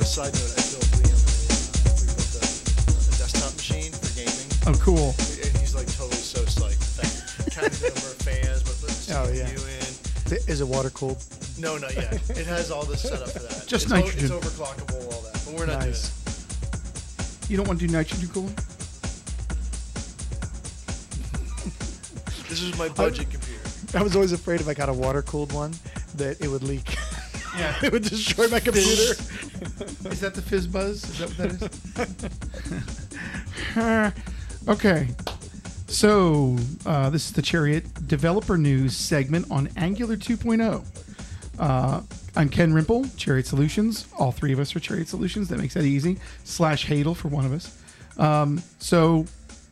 a side note, I built Liam. Uh, we built a, a desktop machine for gaming, Oh, cool. and he's like totally so psyched. Like, kind of number of fans, but let's Oh, yeah. you in. Is it water cooled? No, not yet. It has all this set up for that. Just it's o- nitrogen. it's overclockable, all that, but we're not Nice. You don't want to do nitrogen cooling? This is my budget computer. I was always afraid if I got a water cooled one that it would leak. Yeah. it would destroy my computer. Is that the fizz buzz? Is that what that is? okay. So, uh, this is the Chariot Developer News segment on Angular 2.0. Uh, I'm Ken Rimple, Chariot Solutions. All three of us are Chariot Solutions. That makes that easy. Slash Hadel for one of us. Um, so,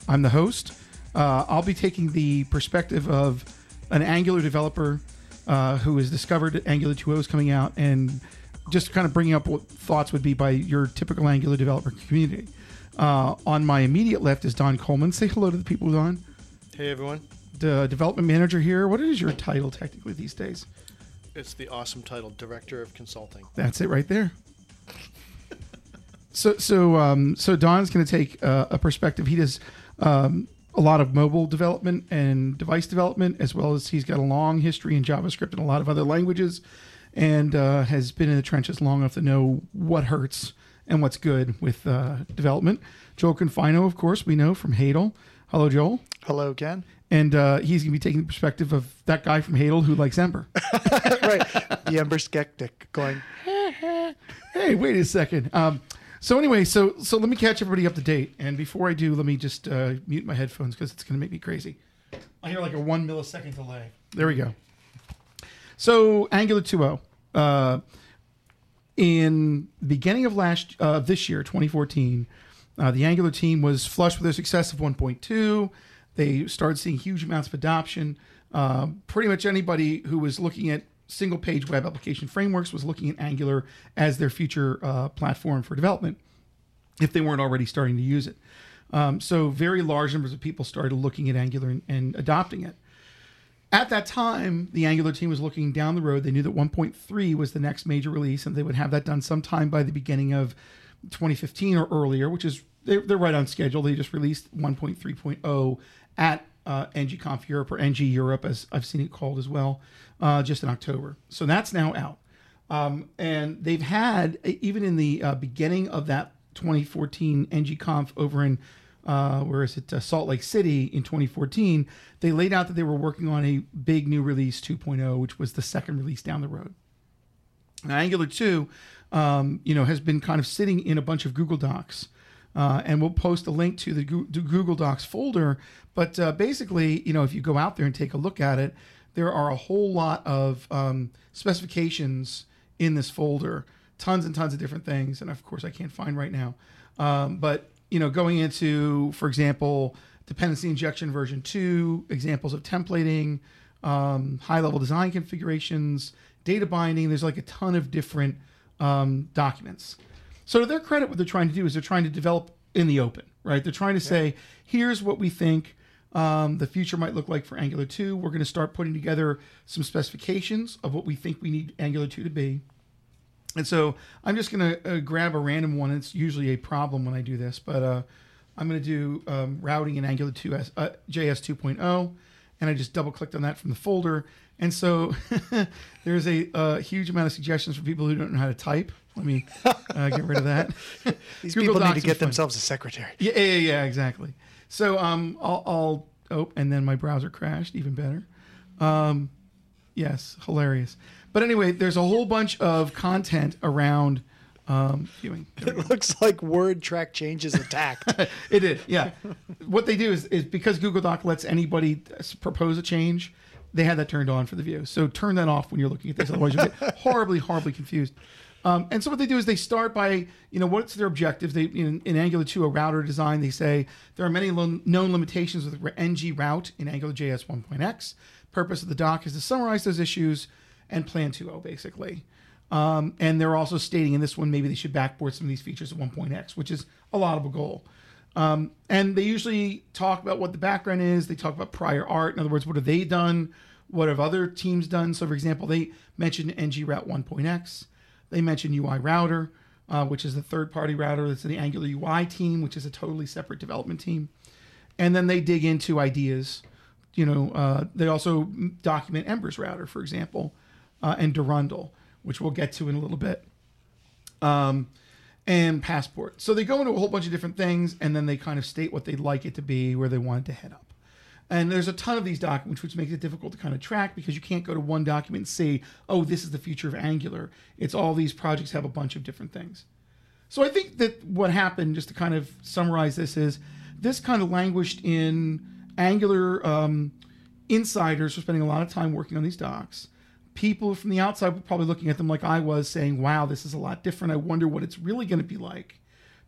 I'm the host. Uh, I'll be taking the perspective of an Angular developer uh, who has discovered Angular 2.0 is coming out and just kind of bringing up what thoughts would be by your typical Angular developer community. Uh, on my immediate left is Don Coleman. Say hello to the people, Don. Hey everyone, The development manager here. What is your title technically these days? it's the awesome title, Director of Consulting. That's it right there. So, so, um, so Don's going to take uh, a perspective. He does um, a lot of mobile development and device development, as well as he's got a long history in JavaScript and a lot of other languages, and uh, has been in the trenches long enough to know what hurts and what's good with uh, development. Joel Confino, of course, we know from Hadel. Hello, Joel. Hello, Ken. And uh, he's going to be taking the perspective of that guy from Hadel who likes Ember. right. The Ember Skeptic going, hey, wait a second. Um, so anyway, so so let me catch everybody up to date. And before I do, let me just uh, mute my headphones because it's going to make me crazy. I hear like a one millisecond delay. There we go. So Angular 2.0. Uh, in the beginning of last uh, this year, 2014, uh, the Angular team was flush with their success of 1.2. They started seeing huge amounts of adoption. Uh, pretty much anybody who was looking at single page web application frameworks was looking at Angular as their future uh, platform for development if they weren't already starting to use it. Um, so, very large numbers of people started looking at Angular and, and adopting it. At that time, the Angular team was looking down the road. They knew that 1.3 was the next major release, and they would have that done sometime by the beginning of 2015 or earlier, which is they're, they're right on schedule. They just released 1.3.0 at uh, NGConf Europe or NG Europe, as I've seen it called as well, uh, just in October. So that's now out. Um, and they've had, even in the uh, beginning of that 2014 NGConf over in, uh, where is it, uh, Salt Lake City in 2014, they laid out that they were working on a big new release 2.0, which was the second release down the road. Now, Angular 2, um, you know, has been kind of sitting in a bunch of Google Docs. Uh, and we'll post a link to the Google Docs folder. But uh, basically, you know, if you go out there and take a look at it, there are a whole lot of um, specifications in this folder, tons and tons of different things. And of course, I can't find right now. Um, but you know, going into, for example, dependency injection version two, examples of templating, um, high level design configurations, data binding. There's like a ton of different um, documents. So to their credit, what they're trying to do is they're trying to develop in the open, right? They're trying to say, here's what we think um, the future might look like for Angular 2. We're going to start putting together some specifications of what we think we need Angular 2 to be. And so I'm just going to uh, grab a random one. It's usually a problem when I do this, but uh, I'm going to do um, routing in Angular 2 S, uh, JS 2.0, and I just double clicked on that from the folder. And so there's a, uh huge amount of suggestions for people who don't know how to type. Let me uh, get rid of that. these Google people need to get themselves a secretary. Yeah, yeah, yeah, exactly. So um, I'll, I'll oh, and then my browser crashed. Even better. Um, yes, hilarious. But anyway, there's a whole bunch of content around um, viewing. It looks like word track changes attacked. it did, yeah. what they do is, is because Google Doc lets anybody propose a change, they had that turned on for the view. So turn that off when you're looking at this, otherwise you'll get horribly, horribly confused. Um, and so what they do is they start by, you know, what's their objective? They in, in Angular 2, a router design, they say there are many lo- known limitations with ng route in AngularJS 1.x. Purpose of the doc is to summarize those issues and plan 2.0 basically. Um, and they're also stating in this one maybe they should backport some of these features at 1.x, which is a laudable goal. Um, and they usually talk about what the background is. They talk about prior art. In other words, what have they done? What have other teams done? So, for example, they mentioned ng route 1.x. They mentioned UI router. uh, which is the third party router that's in the Angular UI team, which is a totally separate development team. And then they dig into ideas. You know, uh, they also document Ember's router, for example, uh, and Durandal, which we'll get to in a little bit um, and passport. So they go into a whole bunch of different things, and then they kind of state what they'd like it to be, where they want it to head up. And there's a ton of these documents, which makes it difficult to kind of track because you can't go to one document and say, "Oh, this is the future of Angular." It's all these projects have a bunch of different things. So I think that what happened, just to kind of summarize this, is this kind of languished in Angular um, insiders were spending a lot of time working on these docs people from the outside were probably looking at them like I was, saying, "Wow, this is a lot different. I wonder what it's really going to be like,"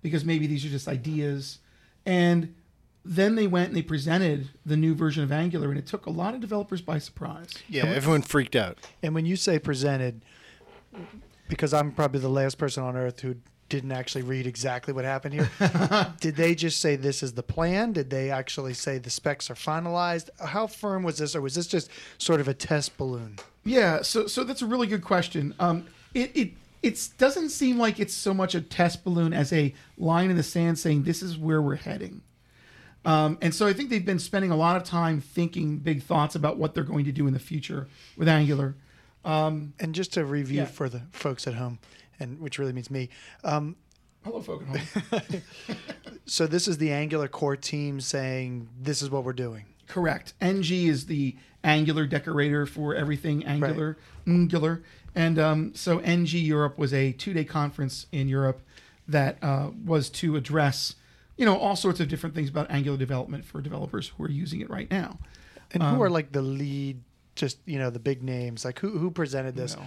because maybe these are just ideas. And then they went and they presented the new version of Angular, and it took a lot of developers by surprise. Yeah, everyone freaked out. And when you say presented, because I'm probably the last person on earth who didn't actually read exactly what happened here. Did they just say this is the plan? Did they actually say the specs are finalized? How firm was this, or was this just sort of a test balloon? Yeah, so so that's a really good question. Um, it it it doesn't seem like it's so much a test balloon as a line in the sand saying this is where we're heading. Um, and so I think they've been spending a lot of time thinking big thoughts about what they're going to do in the future with Angular. And just to review Yeah. for the folks at home, and which really means me. Um, Hello, folk at home. so this is the Angular core team saying this is what we're doing. Correct. NG is the Angular decorator for everything Angular. Angular. And um, so NG Europe was a two-day conference in Europe that uh, was to address, you know, all sorts of different things about Angular development for developers who are using it right now. And Um, who are like the lead, just you know, the big names? Like who who presented this? Well,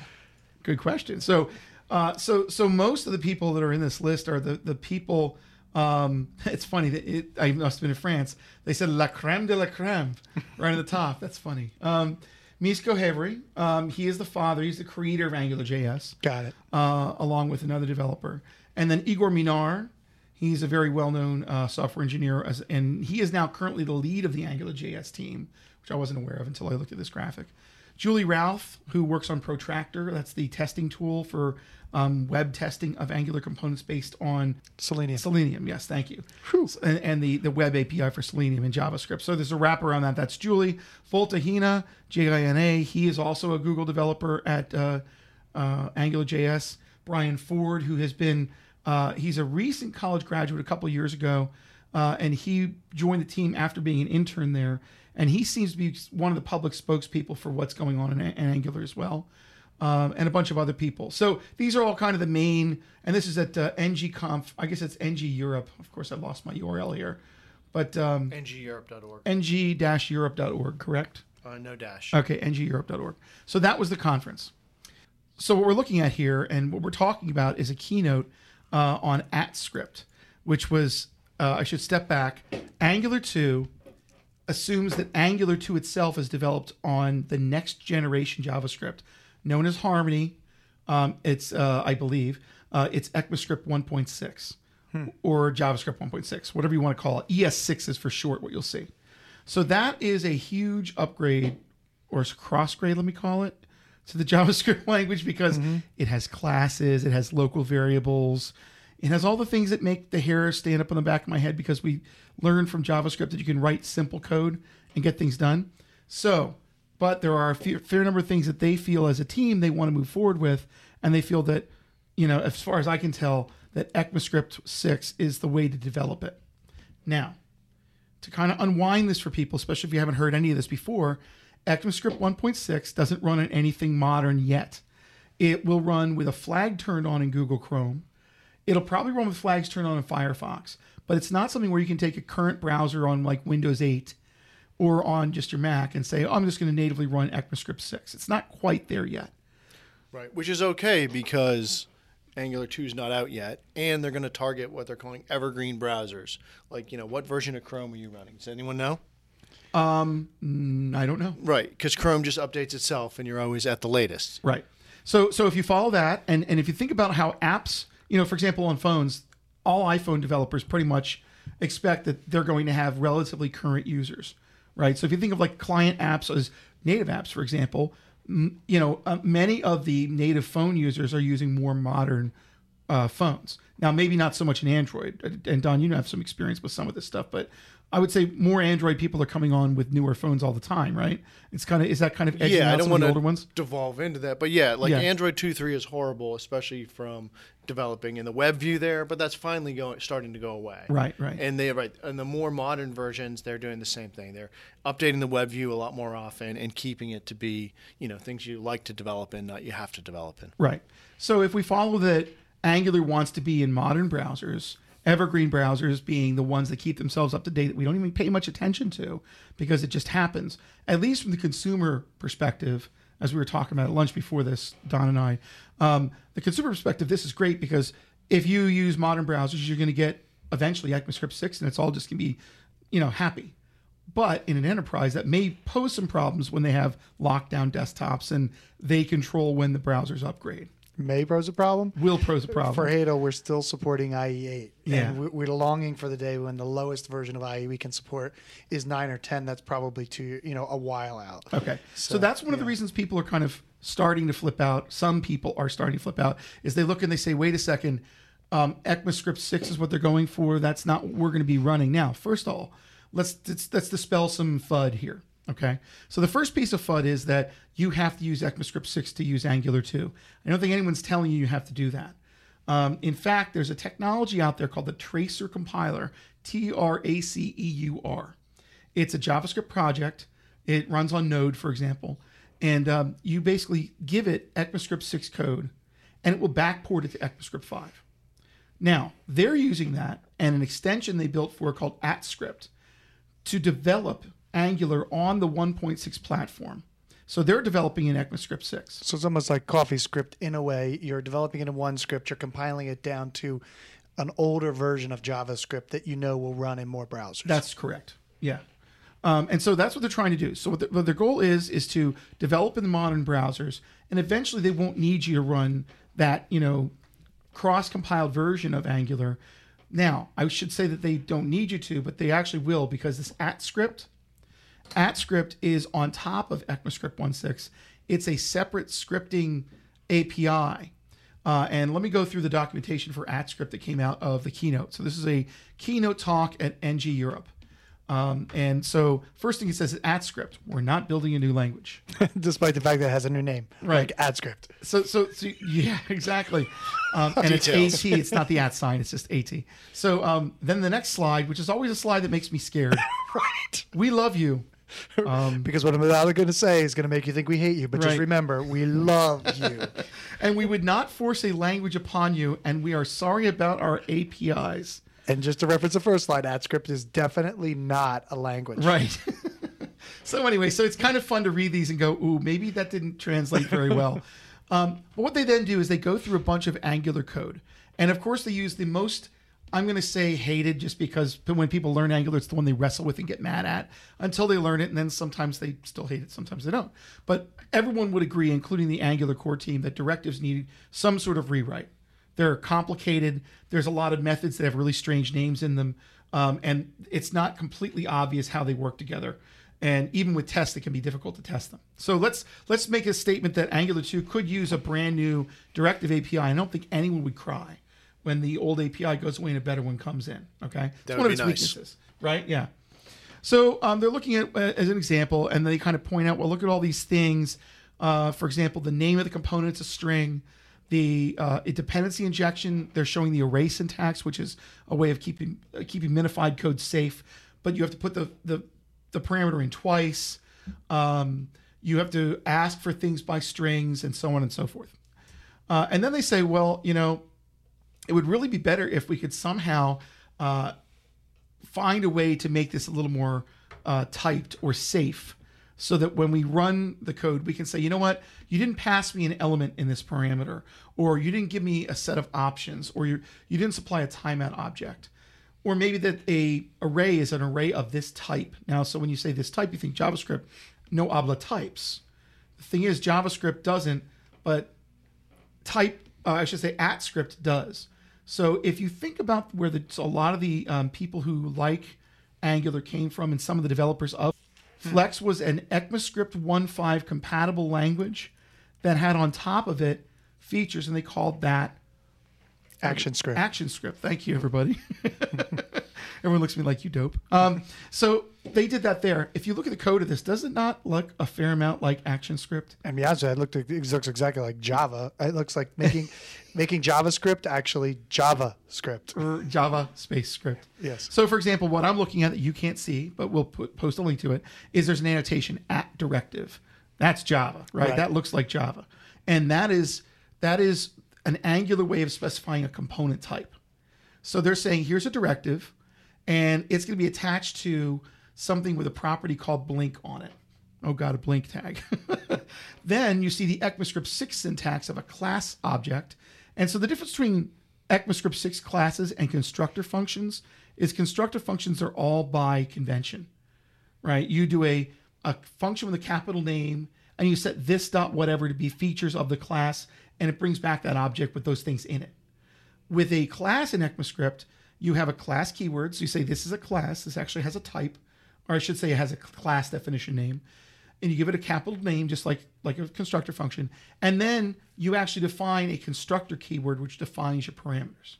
good question. So, uh, so, so most of the people that are in this list are the the people. Um, it's funny that it, I must have been in France. They said "la crème de la crème" right at the top. That's funny. Um, Misko Hevery, um, he is the father. He's the creator of AngularJS, Got it. uh, along with another developer. And then Igor Minar, he's a very well-known uh, software engineer, as, and he is now currently the lead of the AngularJS team, which I wasn't aware of until I looked at this graphic. Julie Ralph, who works on Protractor, that's the testing tool for um, web testing of Angular components based on Selenium. Selenium, yes, thank you. And, and the, the web API for Selenium and JavaScript. So there's a wrapper on that. That's Julie. Vojta Jina, J-I-N-A. He is also a Google developer at uh, uh, AngularJS. Brian Ford, who has been, uh, he's a recent college graduate a couple years ago, uh, and he joined the team after being an intern there. And he seems to be one of the public spokespeople for what's going on in, in Angular as well um, and a bunch of other people. So these are all kind of the main, and this is at uh, ngconf. I guess it's ng Europe. Of course, I lost my URL here, but um, ngeurope.org. ng-europe.org, correct? Uh, no dash. Okay, ngeurope.org. So that was the conference. So what we're looking at here, and what we're talking about, is a keynote uh, on AtScript, which was uh, I should step back. Angular two assumes that Angular 2 itself is developed on the next generation JavaScript, known as Harmony. Um, it's, uh, I believe, uh, it's ECMAScript 1.6 or JavaScript 1.6, whatever you want to call it. ES6 is for short, what you'll see. So that is a huge upgrade or cross grade, let me call it, to the JavaScript language because mm-hmm. it has classes, it has local variables, it has all the things that make the hair stand up on the back of my head because we learned from JavaScript that you can write simple code and get things done. So, but there are a fair, fair number of things that they feel as a team they want to move forward with, and they feel that, you know, as far as I can tell, that ECMAScript 6 is the way to develop it. Now, to kind of unwind this for people, especially if you haven't heard any of this before, ECMAScript 1.6 doesn't run on anything modern yet. It will run with a flag turned on in Google Chrome. It'll probably run with flags turned on in Firefox, but it's not something where you can take a current browser on like Windows 8 or on just your Mac and say, oh, I'm just going to natively run ECMAScript 6. It's not quite there yet. Right, which is okay because Angular 2 is not out yet, and they're going to target what they're calling evergreen browsers. Like, you know, what version of Chrome are you running? Does anyone know? Mm, I don't know. Right, because Chrome just updates itself, and you're always at the latest. Right. So so if you follow that and and if you think about how apps, you know, for example, on phones, all iPhone developers pretty much expect that they're going to have relatively current users, right? So if you think of like client apps as native apps, for example, m- you know, uh, many of the native phone users are using more modern uh, phones. Now, maybe not so much in Android. And Don, you have some experience with some of this stuff, but I would say more Android people are coming on with newer phones all the time, right? It's kind of is that kind of edging yeah, I don't want to older ones. devolve into that, but yeah, like Yeah. Android two three is horrible, especially from developing in the web view there. But that's finally going starting to go away. Right, right. And they right, and the more modern versions, they're doing the same thing. They're updating the web view a lot more often and keeping it to be you know things you like to develop in, not you have to develop in. Right. So if we follow that Angular wants to be in modern browsers, evergreen browsers being the ones that keep themselves up to date that we don't even pay much attention to because it just happens. At least from the consumer perspective, as we were talking about at lunch before this, Don and I, um, the consumer perspective, this is great because if you use modern browsers, you're going to get eventually ECMAScript 6 and it's all just going to be, you know, happy. But in an enterprise, that may pose some problems when they have lockdown desktops and they control when the browsers upgrade. May pose a problem. Will pose a problem. For Hado, we're still supporting IE8. Yeah. And we- we're longing for the day when the lowest version of IE we can support is 9 or 10. That's probably two, you know, a while out. Okay. So, So, that's one of the reasons people are kind of starting to flip out. Some people are starting to flip out is they look and they say, wait a second, um, ECMAScript 6 is what they're going for. That's not what we're going to be running. Now, first of all, let's, let's, let's dispel some FUD here. Okay. So the first piece of FUD is that you have to use ECMAScript 6 to use Angular 2. I don't think anyone's telling you you have to do that. Um, in fact, there's a technology out there called the Traceur Compiler, T R A C E U R. It's a JavaScript project. It runs on Node, for example, and um, you basically give it ECMAScript 6 code, and it will backport it to ECMAScript 5. Now they're using that and an extension they built for called AtScript to develop Angular on the 1.6 platform. So they're developing in ECMAScript 6. So it's almost like CoffeeScript in a way. You're developing it in one script, you're compiling it down to an older version of JavaScript that you know will run in more browsers. That's correct. Yeah. Um, and so that's what they're trying to do. So what, the, what their goal is is to develop in the modern browsers, and eventually they won't need you to run that you know cross-compiled version of Angular. Now I should say that they don't need you to, but they actually will because this AtScript, AtScript is on top of ECMAScript 1.6. It's a separate scripting API. Uh, and let me go through the documentation for AtScript that came out of the keynote. So this is a keynote talk at NG Europe. Um, and so first thing it says is AtScript. We're not building a new language. Despite the fact that it has a new name, Right. like AtScript. So, so, so yeah, exactly. Um, and it's AT. It's not the at sign. It's just AT. So um, then the next slide, which is always a slide that makes me scared. right. We love you. Because what I'm about going to say is going to make you think we hate you, but Right. just remember, we love you. And we would not force a language upon you. And we are sorry about our APIs. and just to reference the first slide, AtScript is definitely not a language. Right. so anyway, so it's kind of fun to read these and go, ooh, maybe that didn't translate very well. um, but what they then do is they go through a bunch of Angular code, and of course they use the most. I'm going to say hated just because when people learn Angular, it's the one they wrestle with and get mad at until they learn it. And then sometimes they still hate it, sometimes they don't. But everyone would agree, including the Angular core team, that directives need some sort of rewrite. They're complicated. There's a lot of methods that have really strange names in them. Um, and it's not completely obvious how they work together. And even with tests, it can be difficult to test them. So let's let's make a statement that Angular 2 could use a brand new directive API. I don't think anyone would cry when the old API goes away and a better one comes in. Okay, it's one of its nice. weaknesses, right? Yeah. So um, they're looking at uh, as an example, and they kind of point out, well, look at all these things. Uh, for example, the name of the component is a string. The uh, dependency injection, they're showing the array syntax, which is a way of keeping uh, keeping minified code safe. But you have to put the the, the parameter in twice. Um, you have to ask for things by strings, and so on and so forth. Uh, and then they say, well, you know, it would really be better if we could somehow uh, find a way to make this a little more uh, typed or safe so that when we run the code, we can say, you know what, you didn't pass me an element in this parameter, or you didn't give me a set of options, or you you didn't supply a timeout object, or maybe that a array is an array of this type. Now, so when you say this type, you think JavaScript, no obla types. The thing is, JavaScript doesn't, but type, uh, I should say, AtScript does. So if you think about where the, a lot of the um, people who like Angular came from and some of the developers of Flex was an ECMAScript 1.5 compatible language that had on top of it features, and they called that ActionScript. Action script. Thank you, everybody. Everyone looks at me like you dope. Um, so they did that there. If you look at the code of this, does it not look a fair amount like ActionScript? I mean, honestly, it looked it looks exactly like Java. It looks like making making JavaScript actually JavaScript. or Java space script. Yes. So, for example, what I'm looking at that you can't see, but we'll put, post a link to it, is there's an annotation at directive. That's Java, right? Right. That looks like Java, and that is that is an Angular way of specifying a component type. So they're saying here's a directive, and it's going to be attached to something with a property called blink on it. Oh god, a blink tag. then you see the ECMAScript 6 syntax of a class object. And so the difference between ECMAScript 6 classes and constructor functions is constructor functions are all by convention. Right? You do a, a function with a capital name and you set this dot whatever to be features of the class and it brings back that object with those things in it with a class in ECMAScript, you have a class keyword. So you say this is a class. This actually has a type, or I should say it has a class definition name. And you give it a capital name, just like like a constructor function. And then you actually define a constructor keyword, which defines your parameters.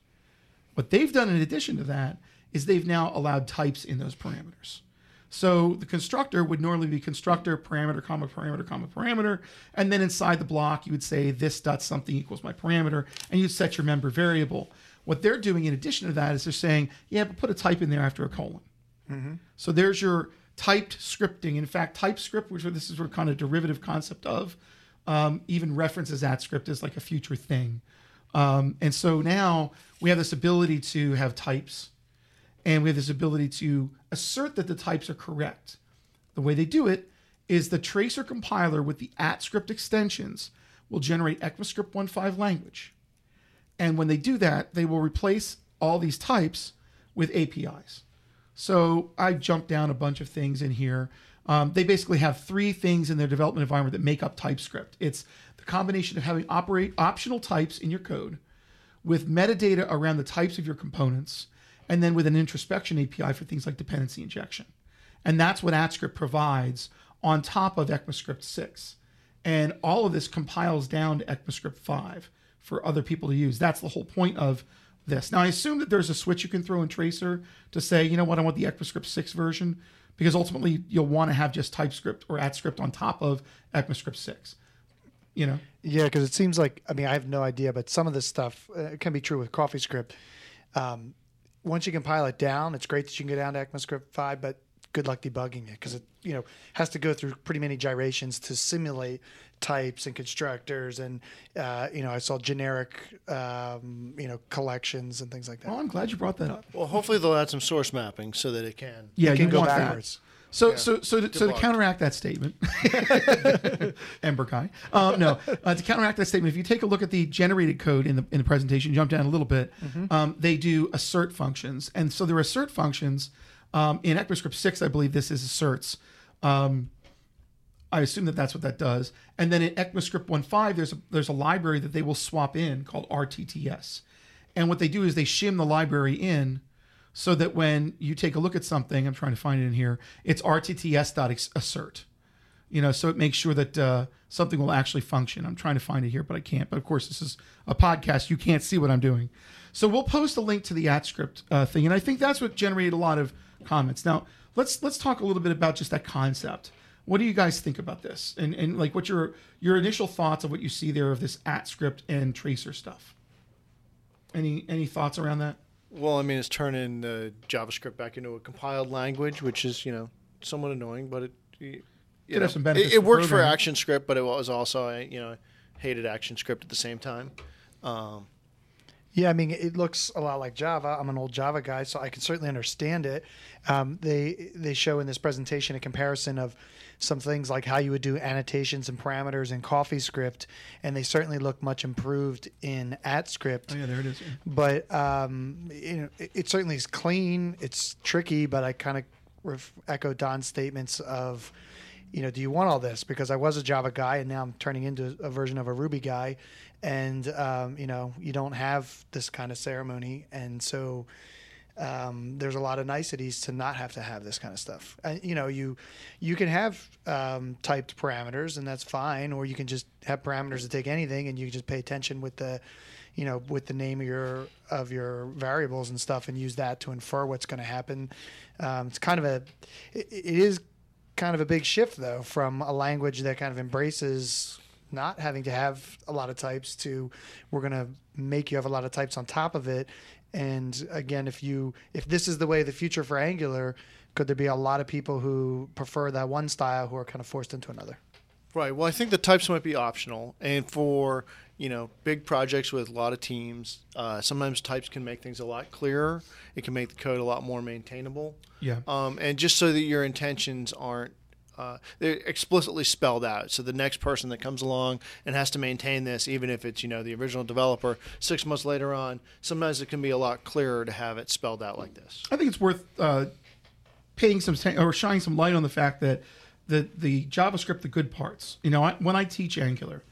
What they've done in addition to that is they've now allowed types in those parameters. So the constructor would normally be constructor, parameter, comma, parameter, comma, parameter. And then inside the block, you would say this dot something equals my parameter, and you'd set your member variable. What they're doing in addition to that is they're saying, yeah, but put a type in there after a colon. So there's your typed scripting. In fact, TypeScript, which this is a kind of derivative concept of, um, even references that script as like a future thing. Um, and so now we have this ability to have types and we have this ability to assert that the types are correct. The way they do it is the Traceur compiler with the AtScript extensions will generate ECMAScript 1.5 language. And when they do that, they will replace all these types with APIs. So I jumped down a bunch of things in here. Um, they basically have three things in their development environment that make up TypeScript. It's the combination of having operate optional types in your code with metadata around the types of your components, and then with an introspection API for things like dependency injection. And that's what AtScript provides on top of ECMAScript 6. And all of this compiles down to ECMAScript 5 for other people to use. That's the whole point of this. Now, I assume that there's a switch you can throw in Traceur to say, you know what, I want the ECMAScript 6 version, because ultimately you'll want to have just TypeScript or AtScript on top of ECMAScript 6. You know? Yeah, because it seems like I mean I have no idea, but some of this stuff uh, can be true with CoffeeScript. Um, once you compile it down, it's great that you can go down to ECMAScript five, but good luck debugging it because it you know has to go through pretty many gyrations to simulate types and constructors and uh, you know I saw generic um, you know collections and things like that. Oh, I'm glad you brought that up. Well, hopefully they'll add some source mapping so that it can. Yeah, you can you go want that. backwards. So, so, so, to, so to counteract that statement, Ember guy. Um, no, uh, to counteract that statement, if you take a look at the generated code in the in the presentation, jump down a little bit. Um, they do assert functions, and so there are assert functions um, in ECMAScript six. I believe this is asserts. Um, I assume that that's what that does. And then in ECMAScript 1.5, there's a, there's a library that they will swap in called RTTS. And what they do is they shim the library in so that when you take a look at something, I'm trying to find it in here, it's RTTS.assert. You know, so it makes sure that uh, something will actually function. I'm trying to find it here, but I can't. But of course, this is a podcast. You can't see what I'm doing. So we'll post a link to the AtScript uh, thing, and I think that's what generated a lot of comments. Now let's let's talk a little bit about just that concept. What do you guys think about this? And and like what your your initial thoughts of what you see there of this AtScript and Traceur stuff? Any any thoughts around that? Well, I mean, it's turning the JavaScript back into a compiled language, which is you know somewhat annoying, but it you Could know, some benefits It, it worked for. ActionScript, but it was also I you know hated ActionScript at the same time. Um, Yeah, I mean, it looks a lot like Java. I'm an old Java guy, so I can certainly understand it. Um, they they show in this presentation a comparison of some things like how you would do annotations and parameters in CoffeeScript, and they certainly look much improved in AtScript. Oh yeah, there it is. But um, you know, it, it certainly is clean. It's tricky, but I kind of ref- echo Don's statements of, you know, do you want all this? Because I was a Java guy, and now I'm turning into a version of a Ruby guy, and um, you know, you don't have this kind of ceremony, and so. Um, there's a lot of niceties to not have to have this kind of stuff. And you know, you you can have um, typed parameters, and that's fine, or you can just have parameters that take anything, and you just pay attention with the, you know, with the name of your of your variables and stuff, and use that to infer what's going to happen. Um, it's kind of a, it, it is kind of a big shift though from a language that kind of embraces not having to have a lot of types to we're going to make you have a lot of types on top of it. And again if you if this is the way the future for angular could there be a lot of people who prefer that one style who are kind of forced into another? Right. Well, I think the types might be optional, and for you know big projects with a lot of teams, uh, sometimes types can make things a lot clearer. It can make the code a lot more maintainable. Yeah. Um, and just so that your intentions aren't uh, they're explicitly spelled out, so the next person that comes along and has to maintain this, even if it's you know the original developer, six months later on, sometimes it can be a lot clearer to have it spelled out like this. I think it's worth uh, paying some or shining some light on the fact that the the JavaScript, the good parts. You know, I, when I teach Angular,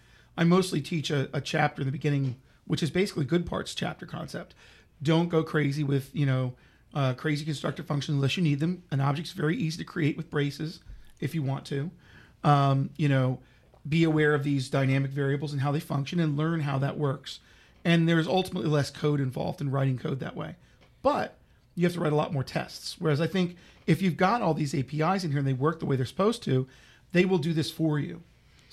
I mostly teach a, a chapter in the beginning, which is basically good parts chapter concept. Don't go crazy with you know uh, crazy constructor functions unless you need them. An object's very easy to create with braces if you want to. Um, you know, be aware of these dynamic variables and how they function, and learn how that works. And there's ultimately less code involved in writing code that way, but you have to write a lot more tests. Whereas I think if you've got all these APIs in here and they work the way they're supposed to, they will do this for you.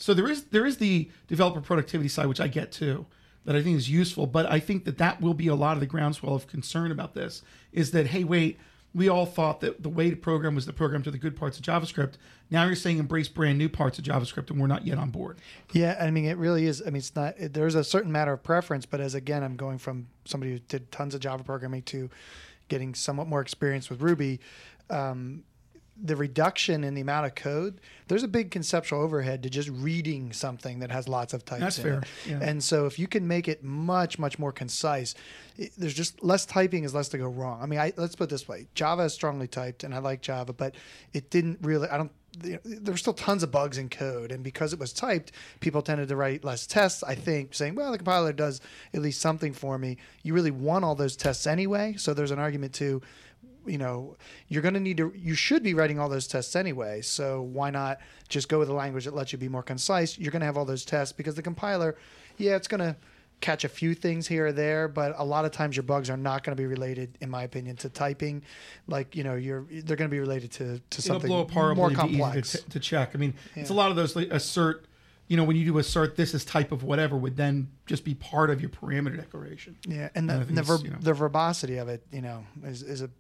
So there is there is the developer productivity side, which I get too, that I think is useful. But I think that that will be a lot of the groundswell of concern about this is that hey, wait, we all thought that the way to program was to program to the good parts of JavaScript. Now you're saying embrace brand new parts of JavaScript, and we're not yet on board. Yeah, I mean, it really is. I mean, it's not. It, there's a certain matter of preference, but as again, I'm going from somebody who did tons of Java programming to getting somewhat more experience with Ruby. Um, the reduction in the amount of code, there's a big conceptual overhead to just reading something that has lots of types. That's in fair, It. yeah. And so if you can make it much, much more concise, it, there's just less typing is less to go wrong. I mean, I, let's put it this way: Java is strongly typed, and I like Java, but it didn't really. I don't. There were still tons of bugs in code, and because it was typed, people tended to write less tests. I think, saying, "Well, the compiler does at least something for me." You really want all those tests anyway, so there's an argument to you know you're going to need to you should be writing all those tests anyway so why not just go with a language that lets you be more concise you're going to have all those tests because the compiler yeah it's going to catch a few things here or there but a lot of times your bugs are not going to be related in my opinion to typing like you know you're they're going to be related to to something more and be easy complex to, to check. I mean, it's a lot of those like, assert. You know, when you do assert this is type of whatever would then just be part of your parameter declaration. Yeah, and the, And I the, it's, verb, you know- the verbosity of it, you know, is, is a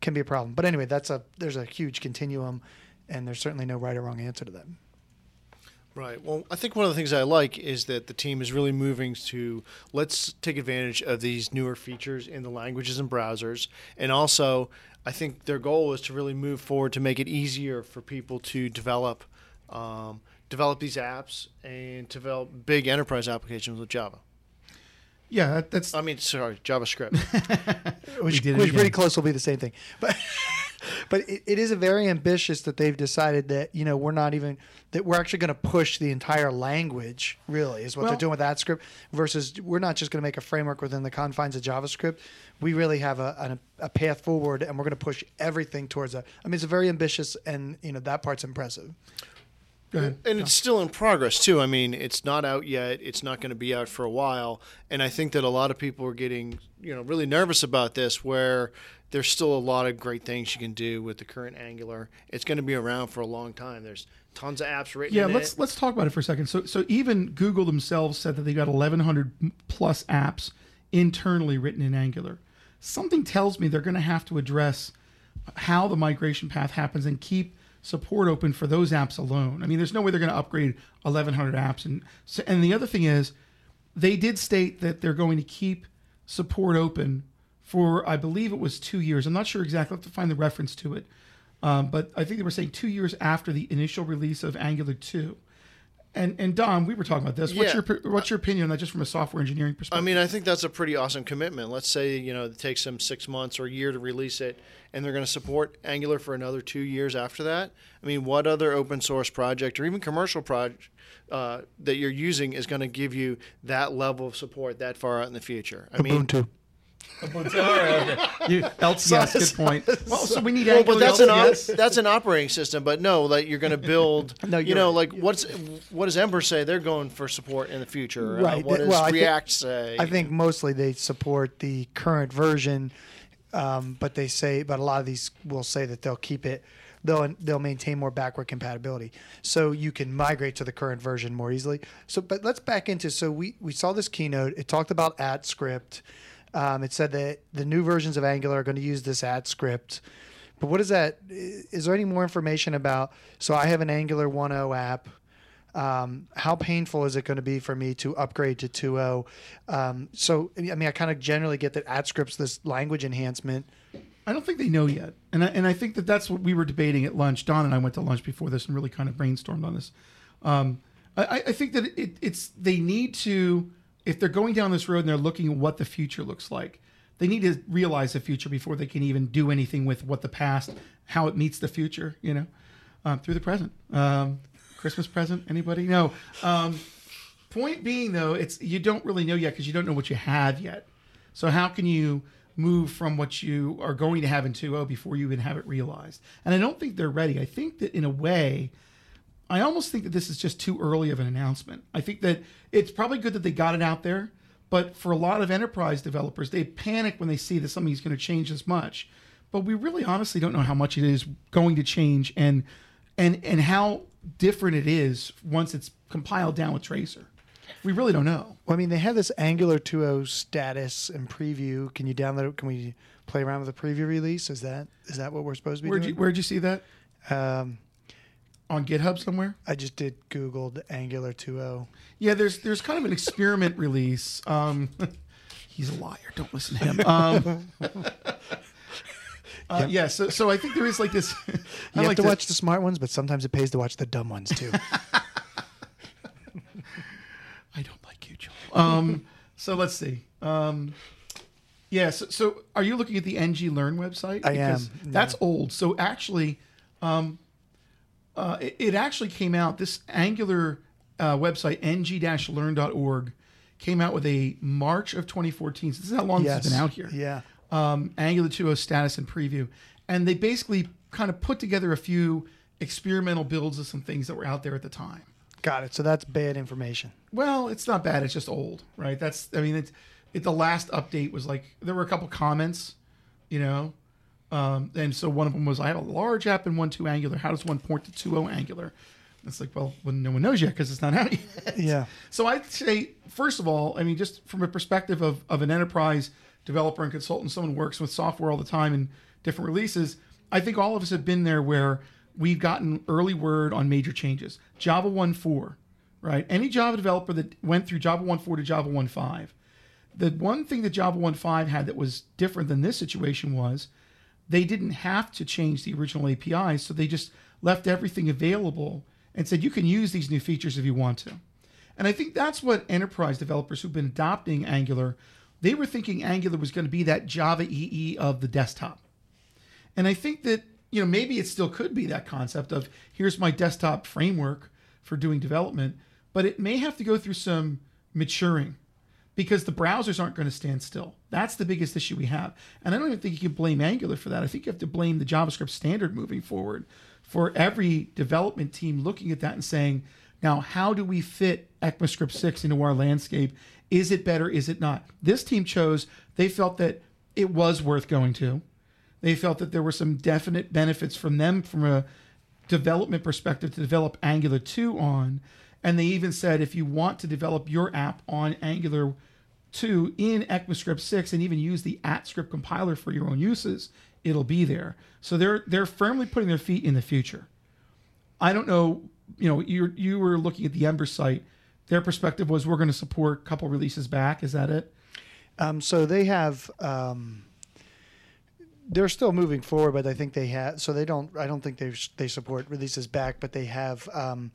can be a problem. But anyway, that's a there's a huge continuum, and there's certainly no right or wrong answer to that. Right. Well, I think one of the things I like is that the team is really moving to let's take advantage of these newer features in the languages and browsers. And also, I think their goal is to really move forward to make it easier for people to develop um, develop these apps and develop big enterprise applications with Java. Yeah, that, that's I mean, sorry, JavaScript. which, which pretty close will be the same thing. But but it, it is a very ambitious that they've decided that you know we're not even that we're actually going to push the entire language. Really, is what Well- they're doing with that script. Versus we're not just going to make a framework within the confines of JavaScript. We really have a, a, a path forward, and we're going to push everything towards that. I mean, it's a very ambitious, and you know that part's impressive. Go ahead. And it's still in progress too. I mean, it's not out yet. It's not going to be out for a while. And I think that a lot of people are getting, you know, really nervous about this where there's still a lot of great things you can do with the current Angular. It's going to be around for a long time. There's tons of apps written Yeah, in let's it. let's talk about it for a second. So so even Google themselves said that they got 1100 plus apps internally written in Angular. Something tells me they're going to have to address how the migration path happens and keep support open for those apps alone. I mean, there's no way they're going to upgrade 1100 apps and so, and the other thing is they did state that they're going to keep support open for I believe it was 2 years. I'm not sure exactly. I have to find the reference to it. Um, but I think they were saying two years after the initial release of Angular 2. And and Don, we were talking about this. What's Yeah. your what's your opinion on that, just from a software engineering perspective? I mean, I think that's a pretty awesome commitment. Let's say, you know, it takes them six months or a year to release it, and they're going to support Angular for another two years after that. I mean, what other open source project or even commercial project uh, that you're using is going to give you that level of support that far out in the future? I mean, Ubuntu. You, LTS, good point. Well, so we need Well, but that's an op- that's an operating system. But no, like you're going to build. No, you you're know, right. like what's what does Ember say? They're going for support in the future. Uh, Right. what Th- does well, I thi- React say? I think mostly they support the current version, um, but they say, but a lot of these will say that they'll keep it. They'll they'll maintain more backward compatibility, so you can migrate to the current version more easily. So, but let's back into. So we we saw this keynote. It talked about AtScript. Um, it said that the new versions of Angular are going to use this AtScript. But what is that? Is there any more information about? So I have an Angular 1.0 app um, how painful is it going to be for me to upgrade to 2.0? Um, so, I mean, I kind of generally get that AtScript's this language enhancement. I don't think they know yet, and I, and I think that that's what we were debating at lunch. Don and I went to lunch before this and really kind of brainstormed on this. Um, I, I think that it, it's they need to if they're going down this road and they're looking at what the future looks like, they need to realize the future before they can even do anything with what the past, how it meets the future. You know, um, through the present. Um, Christmas present? Anybody? No. Um, point being, though, it's you don't really know yet because you don't know what you have yet. So how can you move from what you are going to have in 2.0 before you even have it realized? And I don't think they're ready. I think that in a way, I almost think that this is just too early of an announcement. I think that it's probably good that they got it out there, but for a lot of enterprise developers, they panic when they see that something's going to change this much. But we really honestly don't know how much it is going to change and and and how different it is once it's compiled down with Traceur. We really don't know. Well, I mean, they have this Angular 2.0 status and preview. Can you download it? Can we play around with the preview release? Is that is that what we're supposed to be Where'd you doing? where'd you see that? um, On GitHub somewhere? I just did Googled Angular oh. 2.0. Yeah, there's there's kind of an experiment release. Um, he's a liar. Don't listen to him. Um, uh, yeah, so so I think there is like this. You I have like to watch the smart ones, but sometimes it pays to watch the dumb ones too. I don't like you, Joel. Um, so let's see. Um, yeah, so, so are you looking at the NG Learn website? I am, Because That's old. So actually, um, uh, it, it actually came out. This Angular uh, website, ng-learn.org, came out with a March of 2014. So this is how long this has been out here. Yeah. um, Angular 2.0 status and preview. And they basically kind of put together a few experimental builds of some things that were out there at the time. Got it. So that's bad information. Well, it's not bad. It's just old, right? That's, I mean, it's, it, the last update was like, there were a couple comments, you know, um, and so one of them was, I have a large app in 1.2 Angular. How does one port to 2.0 Angular? It's like, well, well, no one knows yet because it's not out yet. Yeah. So I'd say, first of all, I mean, just from a perspective of, of an enterprise developer and consultant, someone who works with software all the time and different releases, I think all of us have been there where we've gotten early word on major changes. Java 1.4, right? Any Java developer that went through Java 1.4 to Java 1.5, the one thing that Java 1.5 had that was different than this situation was they didn't have to change the original APIs, so they just left everything available and said you can use these new features if you want to. And I think that's what enterprise developers who've been adopting Angular, they were thinking Angular was going to be that Java EE of the desktop. And I think that, you know, maybe it still could be that concept of here's my desktop framework for doing development, but it may have to go through some maturing because the browsers aren't going to stand still. That's the biggest issue we have. And I don't even think you can blame Angular for that. I think you have to blame the JavaScript standard moving forward for every development team looking at that and saying, now, how do we fit ECMAScript 6 into our landscape? Is it better? Is it not? This team chose, they felt that it was worth going to. They felt that there were some definite benefits from them from a development perspective to develop Angular 2 on. And they even said if you want to develop your app on Angular 2 in ECMAScript 6 and even use the AtScript compiler for your own uses, it'll be there. So they're they're firmly putting their feet in the future. I don't know, you know, you you were looking at the Ember site. Their perspective was we're going to support a couple releases back. Is that it? Um, so they have. Um, they're still moving forward, but I think they have. So they don't. I don't think they they support releases back, but they have. Um,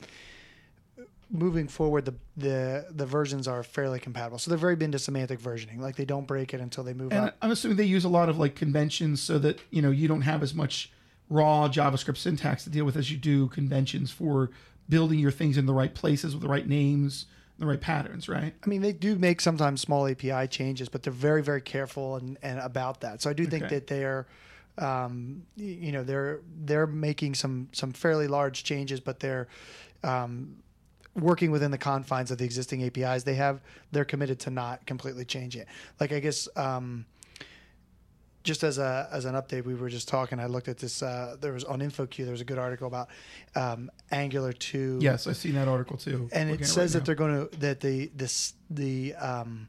moving forward, the the the versions are fairly compatible. So they're very into semantic versioning. Like they don't break it until they move And up. I'm assuming they use a lot of like conventions so that you know you don't have as much raw JavaScript syntax to deal with as you do conventions for building your things in the right places with the right names the right patterns, right? I mean, they do make sometimes small API changes, but they're very, very careful and, and about that. So I do think Okay. that they're, um, you know, they're they're making some some fairly large changes, but they're um, working within the confines of the existing APIs. They have they're committed to not completely change it. Like I guess. Um, just as a as an update, we were just talking. I looked at this. Uh, there was on InfoQ. There was a good article about um, Angular two Yes, I've seen that article too. and it says right that they're going to that the this the um,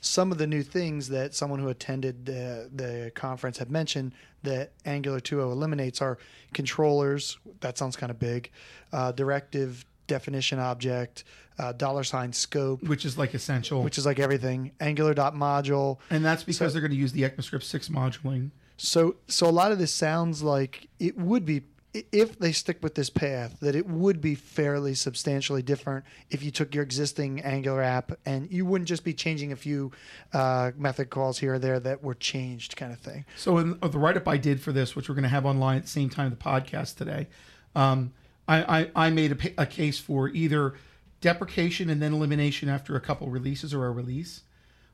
some of the new things that someone who attended the the conference had mentioned that Angular 2.0 eliminates are controllers. That sounds kind of big. Uh, directive definition object, uh, dollar sign scope, which is like essential. which is like everything. Angular dot module. and that's because so- they're going to use the ECMAScript 6 moduling. So so a lot of this sounds like it would be if they stick with this path that it would be fairly substantially different if you took your existing Angular app and you wouldn't just be changing a few uh, method calls here or there that were changed kind of thing. So in uh, the write up I did for this, which we're going to have online at the same time the podcast today, um, I, I, I made a, a case for either deprecation and then elimination after a couple releases or a release,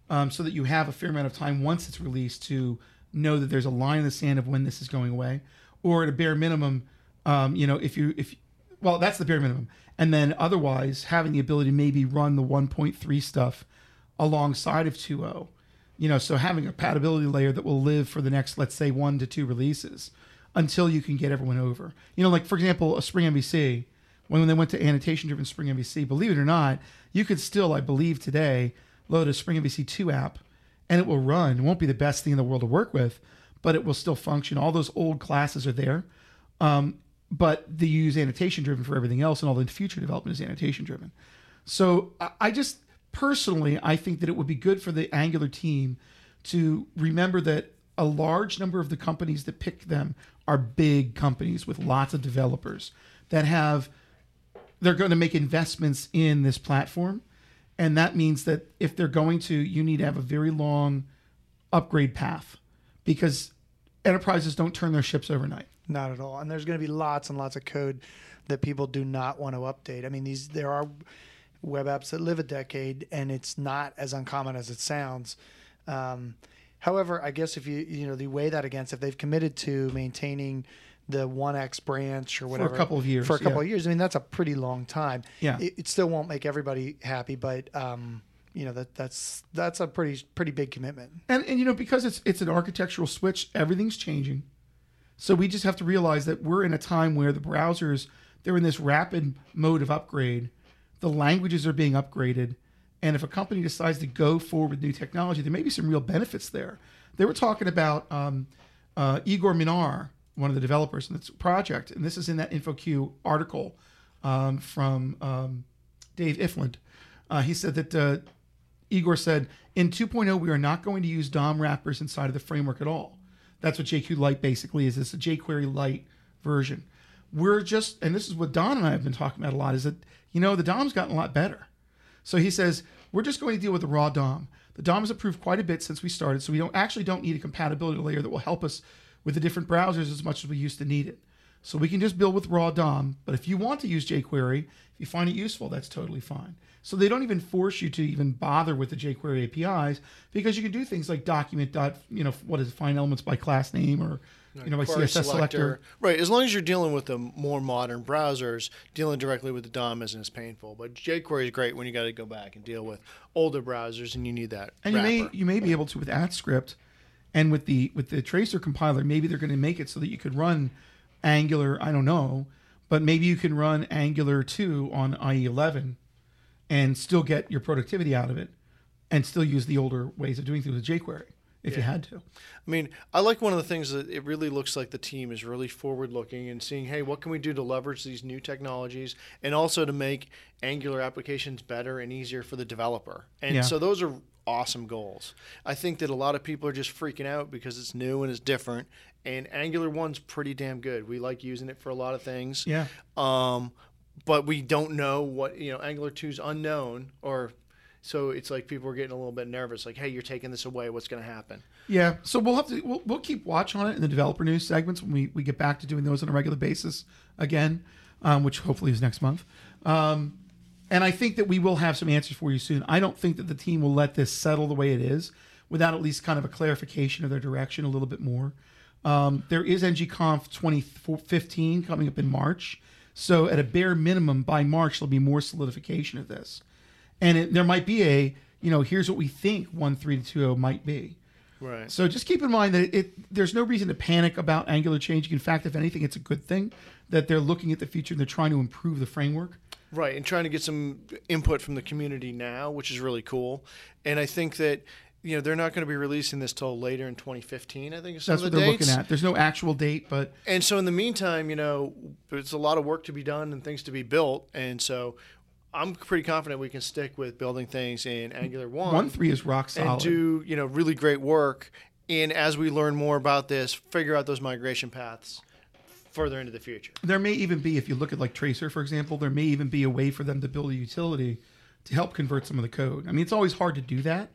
um, so that you have a fair amount of time once it's released to know that there's a line in the sand of when this is going away, or at a bare minimum, um, you know, if you if well that's the bare minimum, and then otherwise having the ability to maybe run the 1.3 stuff alongside of 2.0 you know so having a compatibility layer that will live for the next let's say one to two releases until you can get everyone over. You know like for example a spring mvc when, when they went to annotation driven spring mvc believe it or not you could still i believe today load a spring mvc 2 app and it will run. It won't be the best thing in the world to work with but it will still function. All those old classes are there. Um, but they use annotation driven for everything else and all the future development is annotation driven so I- I just personally, I think that it would be good for the Angular team to remember that a large number of the companies that pick them are big companies with lots of developers that have they're going to make investments in this platform and that means that if they're going to you need to have a very long upgrade path because enterprises don't turn their ships overnight Not at all. And there's going to be lots and lots of code that people do not want to update. I mean, these there are web apps that live a decade, and it's not as uncommon as it sounds. Um, however, I guess if you you know you weigh that against if they've committed to maintaining the 1x branch or whatever for a couple of years, for a couple yeah. of years, I mean that's a pretty long time. Yeah. it, it still won't make everybody happy, but um, you know that that's that's a pretty pretty big commitment. and and you know because it's it's an architectural switch everything's changing so we just have to realize that we're in a time where the browsers they're in this rapid mode of upgrade the languages are being upgraded and if a company decides to go forward with new technology there may be some real benefits there they were talking about um, uh, igor minar one of the developers in this project and this is in that infoq article um, from um, dave Iffland uh, he said that uh, Igor said, in 2.0, we are not going to use DOM wrappers inside of the framework at all. That's what jqLite basically is. It's a jQuery Lite version. We're just, and this is what Don and I have been talking about a lot, is that, you know, the DOM's gotten a lot better. So he says, we're just going to deal with the raw DOM. The DOM has improved quite a bit since we started, so we don't actually don't need a compatibility layer that will help us with the different browsers as much as we used to need it. So we can just build with raw DOM. But if you want to use jQuery, if you find it useful, that's totally fine. So they don't even force you to even bother with the jQuery APIs because you can do things like document dot, you know, what is it, find elements by class name or you know by Query CSS selector. Right. As long as you're dealing with the more modern browsers, dealing directly with the DOM isn't as painful. But jQuery is great when you got to go back and deal with older browsers and you need that. And you may you may be able to with AtScript and with the with the Traceur compiler, maybe they're going to make it so that you could run Angular, I don't know, but maybe you can run Angular 2 on IE11 and still get your productivity out of it and still use the older ways of doing things with jQuery if you had to. I mean, I like one of the things that it really looks like the team is really forward looking and seeing, hey, what can we do to leverage these new technologies and also to make Angular applications better and easier for the developer. And Yeah. so those are awesome goals. I think that a lot of people are just freaking out because it's new and it's different. And Angular 1's pretty damn good. We like using it for a lot of things. Yeah. Um, but we don't know what, you know, Angular 2's unknown or so it's like people are getting a little bit nervous, like, "Hey, you're taking this away. What's going to happen?" Yeah, so we'll have to we'll, we'll keep watch on it in the developer news segments when we, we get back to doing those on a regular basis again, um, which hopefully is next month. Um, and I think that we will have some answers for you soon. I don't think that the team will let this settle the way it is without at least kind of a clarification of their direction a little bit more. Um, there is NGConf 2015 coming up in March. So, at a bare minimum, by March, there'll be more solidification of this. And it, there might be a, you know, here's what we think 1 3 to 2 might be. Right. So just keep in mind that it there's no reason to panic about angular changing. In fact, if anything, it's a good thing that they're looking at the future and they're trying to improve the framework. Right, and trying to get some input from the community now, which is really cool. And I think that you know they're not going to be releasing this till later in 2015. I think is some That's what the they're dates. looking at. There's no actual date, but And so in the meantime, you know, there's a lot of work to be done and things to be built. And so I'm pretty confident we can stick with building things in Angular one, one three is rock solid. and do you know really great work. And as we learn more about this, figure out those migration paths further into the future. there may even be, if you look at like Traceur, for example, there may even be a way for them to build a utility to help convert some of the code. I mean, it's always hard to do that,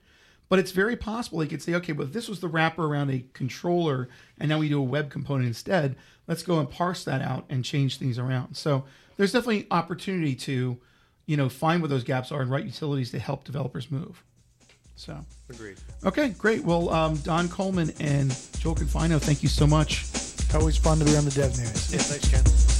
but it's very possible they could say, okay, well, this was the wrapper around a controller, and now we do a web component instead. Let's go and parse that out and change things around. So there's definitely opportunity to, you know, find what those gaps are and write utilities to help developers move. So. Agreed. Okay, great. Well, um, Don Coleman and Joel Confino, thank you so much. Always fun to be on the Dev News. Yeah, thanks, Ken.